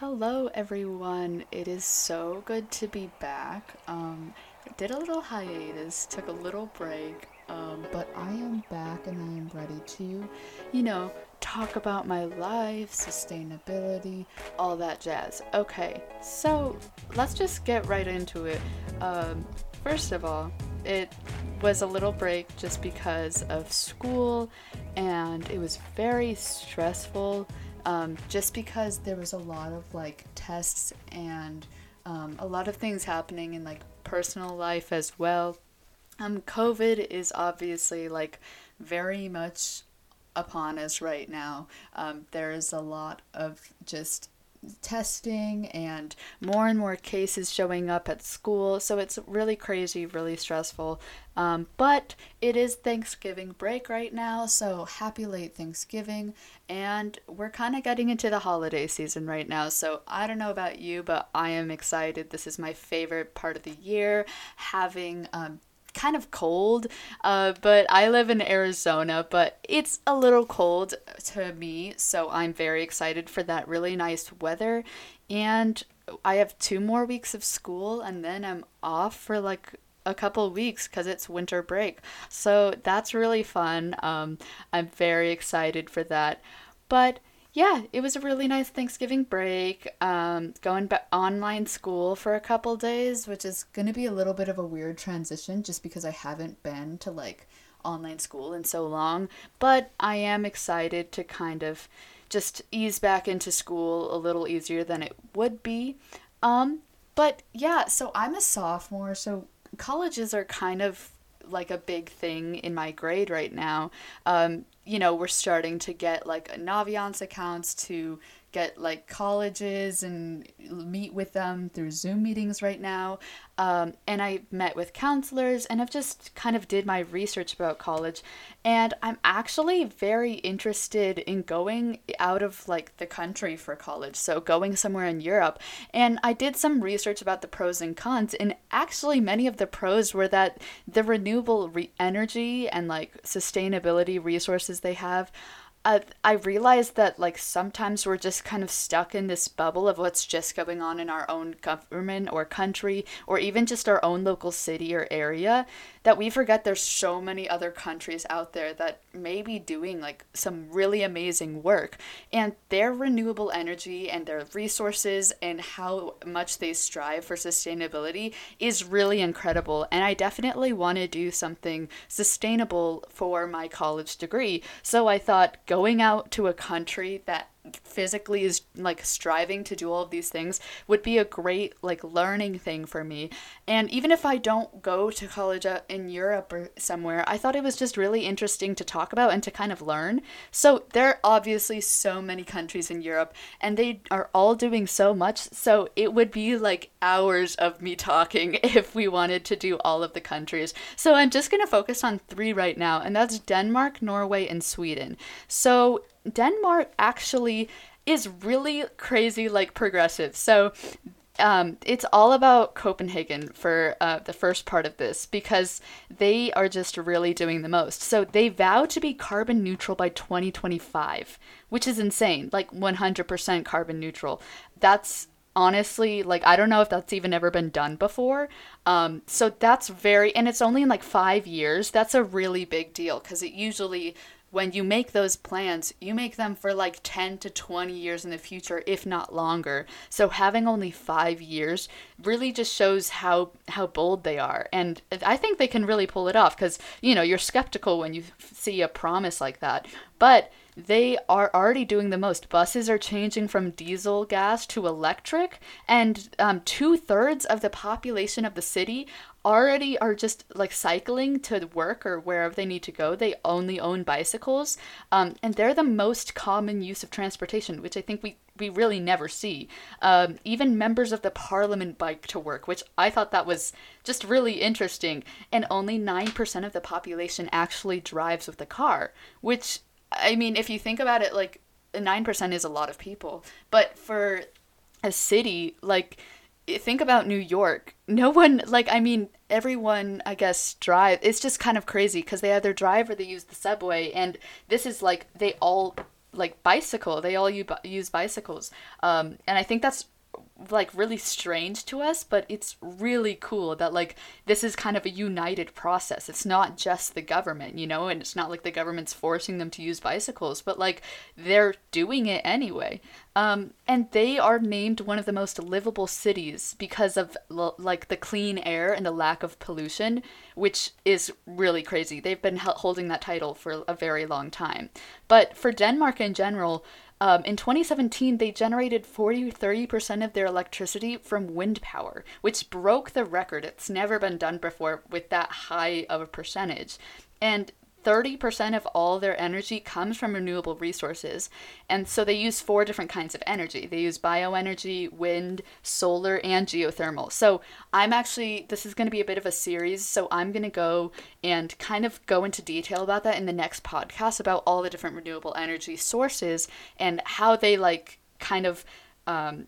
Hello, everyone. It is so good to be back. Um, did a little hiatus, took a little break, um, but I am back and I am ready to, you know, talk about my life, sustainability, all that jazz. Okay, so let's just get right into it. Um, first of all, it was a little break just because of school and it was very stressful um, just because there was a lot of like tests and um, a lot of things happening in like personal life as well. Um, COVID is obviously like very much upon us right now. Um, there is a lot of just testing and more and more cases showing up at school. So it's really crazy, really stressful. Um, but it is Thanksgiving break right now, so happy late Thanksgiving. And we're kind of getting into the holiday season right now. So I don't know about you, but I am excited. This is my favorite part of the year, having um, kind of cold, uh, but I live in Arizona, but it's a little cold to me, so I'm very excited for that really nice weather. And I have two more weeks of school, and then I'm off for like a couple weeks because it's winter break. So that's really fun. Um, I'm very excited for that. But yeah, it was a really nice Thanksgiving break. Um, going back online school for a couple days, which is going to be a little bit of a weird transition just because I haven't been to like online school in so long. But I am excited to kind of just ease back into school a little easier than it would be. Um, but yeah, so I'm a sophomore, so colleges are kind of like a big thing in my grade right now. Um, you know, we're starting to get like Naviance accounts to get like colleges and meet with them through Zoom meetings right now. Um, and I met with counselors and I've just kind of did my research about college. And I'm actually very interested in going out of like the country for college, so going somewhere in Europe. And I did some research about the pros and cons, and actually, many of the pros were that the renewable re- energy and like sustainability resources they have I realized that like sometimes we're just kind of stuck in this bubble of what's just going on in our own government or country or even just our own local city or area that we forget there's so many other countries out there that may be doing like some really amazing work. And their renewable energy and their resources and how much they strive for sustainability is really incredible. And I definitely want to do something sustainable for my college degree. So I thought go going out to a country that physically is like striving to do all of these things would be a great like learning thing for me. And even if i don't go to college uh, in europe or somewhere i thought it was just really interesting to talk about and to kind of learn. So there are obviously so many countries in europe and they are all doing so much so it would be like hours of me talking if we wanted to do all of the countries. So i'm just going to focus on three right now and that's denmark norway and sweden. So Denmark actually is really crazy, like progressive. So um, it's all about Copenhagen for uh, the first part of this because they are just really doing the most. So they vow to be carbon neutral by 2025, which is insane, like 100% carbon neutral. That's honestly like i don't know if that's even ever been done before um, so that's very and it's only in like five years that's a really big deal because it usually when you make those plans, you make them for like 10 to 20 years in the future, if not longer. So having only 5 years really just shows how how bold they are. And I think they can really pull it off cuz you know, you're skeptical when you see a promise like that. But they are already doing the most. Buses are changing from diesel gas to electric, and um, two thirds of the population of the city already are just like cycling to work or wherever they need to go. They only own bicycles, um, and they're the most common use of transportation, which I think we we really never see. Um, even members of the parliament bike to work, which I thought that was just really interesting. And only nine percent of the population actually drives with a car, which I mean, if you think about it, like nine percent is a lot of people, but for a city like think about New York. No one like I mean everyone I guess drive. It's just kind of crazy because they either drive or they use the subway and this is like they all like bicycle. They all use bicycles, um, and I think that's like really strange to us, but it's really cool that like this is kind of a united process. It's not just the government, you know, and it's not like the government's forcing them to use bicycles, but like they're doing it anyway. Um, and they are named one of the most livable cities because of like the clean air and the lack of pollution, which is really crazy. They've been holding that title for a very long time. But for Denmark in general, um, in 2017, they generated 40 30% of their electricity from wind power, which broke the record. It's never been done before with that high of a percentage. And 30% of all their energy comes from renewable resources. And so they use four different kinds of energy. They use bioenergy, wind, solar, and geothermal. So I'm actually, this is going to be a bit of a series. So I'm going to go and kind of go into detail about that in the next podcast about all the different renewable energy sources and how they like kind of um,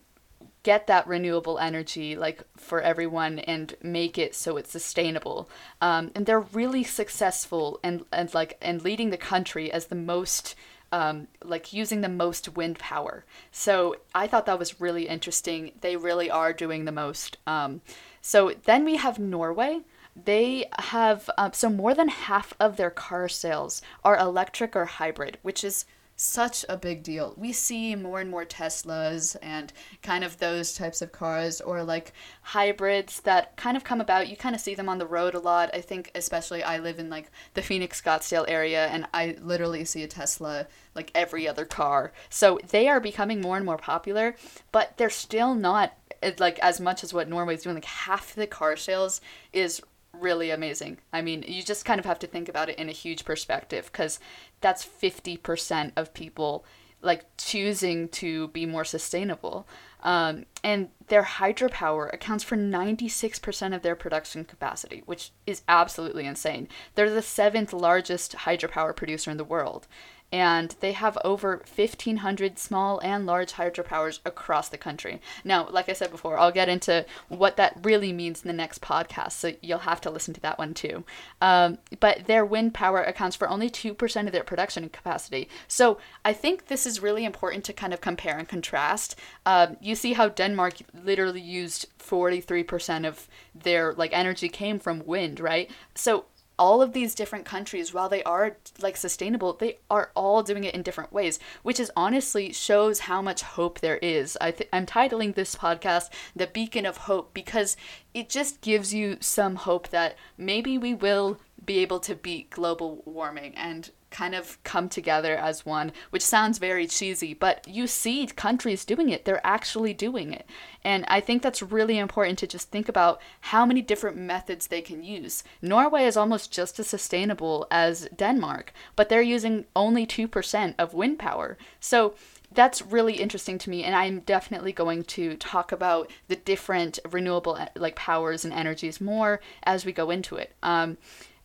get that renewable energy like for everyone and make it so it's sustainable. Um, and they're really successful and, and like and leading the country as the most um, like using the most wind power. So i thought that was really interesting. They really are doing the most. Um, so then we have norway. They have uh, so more than half of their car sales are electric or hybrid which is such a big deal. We see more and more Teslas and kind of those types of cars or like hybrids that kind of come about. You kind of see them on the road a lot. I think especially I live in like the Phoenix Scottsdale area and I literally see a Tesla like every other car. So they are becoming more and more popular, but they're still not eh, like as much as what Norway is doing. Like half the car sales is really amazing. I mean, you just kind of have to think about it in a huge perspective because that's 50% of people like choosing to be more sustainable. Um, and their hydropower accounts for 96% of their production capacity, which is absolutely insane. They're the seventh largest hydropower producer in the world and they have over 1,500 small and large hydropowers across the country. Now, like I said before, I'll get into what that really means in the next podcast, so you'll have to listen to that one too. Um, but their wind power accounts for only 2% of their production capacity. So I think this is really important to kind of compare and contrast. Um, you see how Denmark literally used 43% of their like energy came from wind, right? So all of these different countries while they are like sustainable they are all doing it in different ways which is honestly shows how much hope there is. I th- i'm titling this podcast the beacon of hope because it just gives you some hope that maybe we will be able to beat global warming and kind of come together as one, which sounds very cheesy, but you see countries doing it. They're actually doing it. And I think that's really important to just think about how many different methods they can use. Norway is almost just as sustainable as Denmark, but they're using only 2% of wind power. So that's really interesting to me and i'm definitely going to talk about the different renewable like powers and energies more as we go into it um,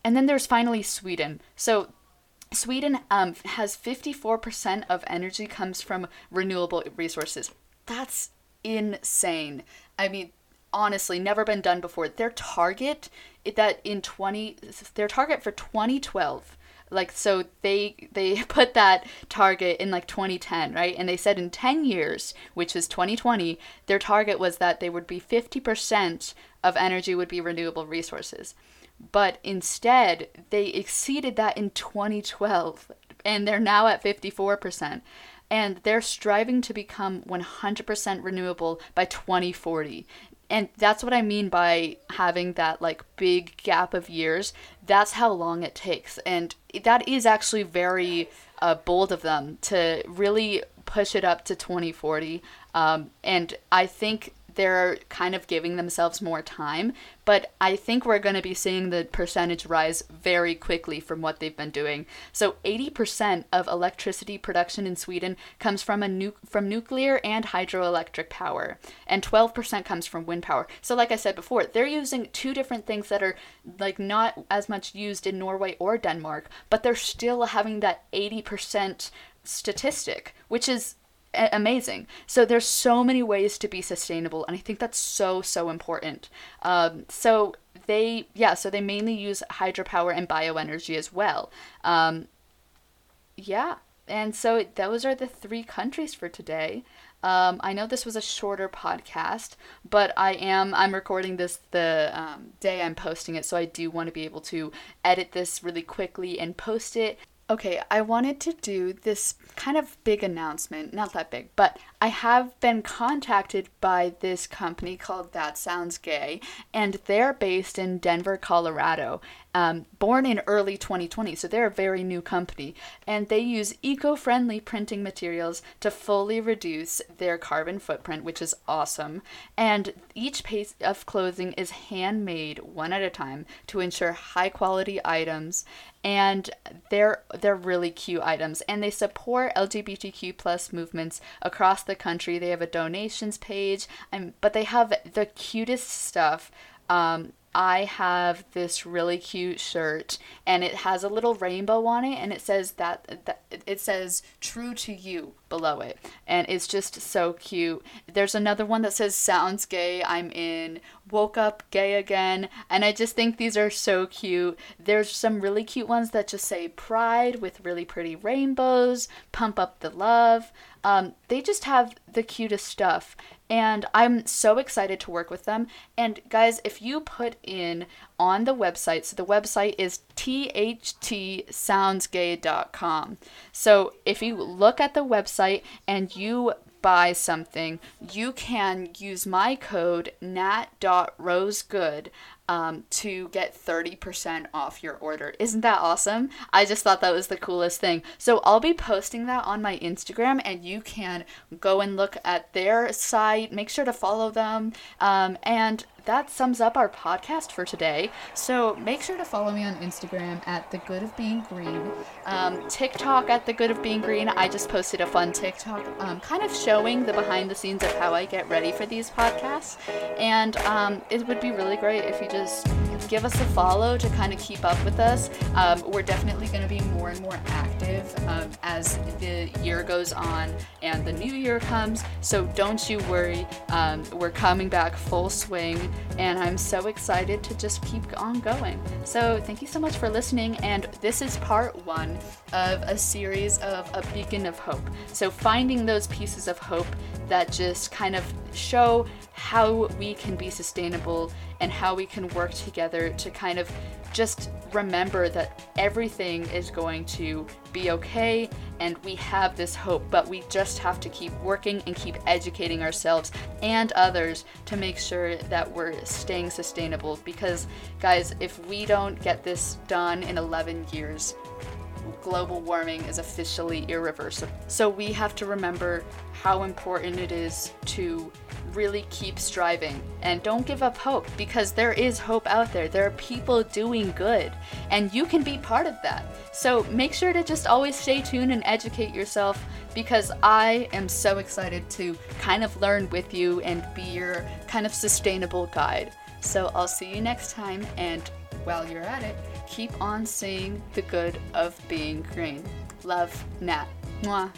and then there's finally sweden so Sweden um, has 54% of energy comes from renewable resources. That's insane. I mean, honestly, never been done before. Their target that in 20 their target for 2012 like so they they put that target in like 2010 right? And they said in 10 years which is 2020 their target was that they would be 50% of energy would be renewable resources. But instead they exceeded that in 2012 and they're now at 54% and they're striving to become 100% renewable by 2040 and that's what i mean by having that like big gap of years. That's how long it takes. And that is actually very uh, bold of them to really push it up to 2040 um, and i think they're kind of giving themselves more time. But I think we're going to be seeing the percentage rise very quickly from what they've been doing. So 80% of electricity production in Sweden comes from a nu- from nuclear and hydroelectric power, and 12% comes from wind power. So like I said before, they're using two different things that are like not as much used in Norway or Denmark, but they're still having that 80% statistic, which is amazing. So there's so many ways to be sustainable, and I think that's so so important. Um, so they yeah, so they mainly use hydropower and bioenergy as well. Um, yeah, and so those are the three countries for today. Um, I know this was a shorter podcast, but I am I'm recording this the um, day I'm posting it, so I do want to be able to edit this really quickly and post it. Okay, I wanted to do this kind of big announcement, not that big, but I have been contacted by this company called That Sounds Gay, and they're based in Denver, Colorado. Um, born in early 2020, so they're a very new company, and they use eco friendly printing materials to fully reduce their carbon footprint, which is awesome. And each piece of clothing is handmade one at a time to ensure high quality items and they're they're really cute items. And they support lgbtq plus movements across the country. They have a donations page. And but they have the cutest stuff um, I have this really cute shirt and it has a little rainbow on it and it says that, that it says true to you below it and it's just so cute. There's another one that says sounds gay. I'm in woke up gay again and I just think these are so cute. There's some really cute ones that just say pride with really pretty rainbows, pump up the love. Um, they just have the cutest stuff and I'm so excited to work with them. And guys, if you put in on the website, so the website is thtsoundsgay.com. So if you look at the website and you buy something, you can use my code nat.rosegood um, to get 30% off your order. Isn't that awesome? I just thought that was the coolest thing. So I'll be posting that on my Instagram, and you can go and look at their site. Make sure to follow them. Um, and that sums up our podcast for today. So make sure to follow me on Instagram at the good of being green, um, TikTok at the good of being green. I just posted a fun TikTok, um, kind of showing the behind the scenes of how I get ready for these podcasts, and um, it would be really great if you just give us a follow to kind of keep up with us. Um, we're definitely going to be more and more active um, as the year goes on and the new year comes. So don't you worry. Um, we're coming back full swing, and I'm so excited to just keep on going. So thank you so much for listening. And this is part one of a series of a beacon of hope. So finding those pieces of hope that just kind of show how we can be sustainable and how we can work together to kind of just remember that everything is going to be okay and we have this hope, but we just have to keep working and keep educating ourselves and others to make sure that we're staying sustainable. Because, guys, if we don't get this done in 11 years, global warming is officially irreversible. So we have to remember how important it is to really keep striving and don't give up hope because there is hope out there. There are people doing good and you can be part of that. So make sure to just always stay tuned and educate yourself because I am so excited to kind of learn with you and be your kind of sustainable guide. So I'll see you next time and while you're at it, keep on seeing the good of being green. Love, Nat. Mwah.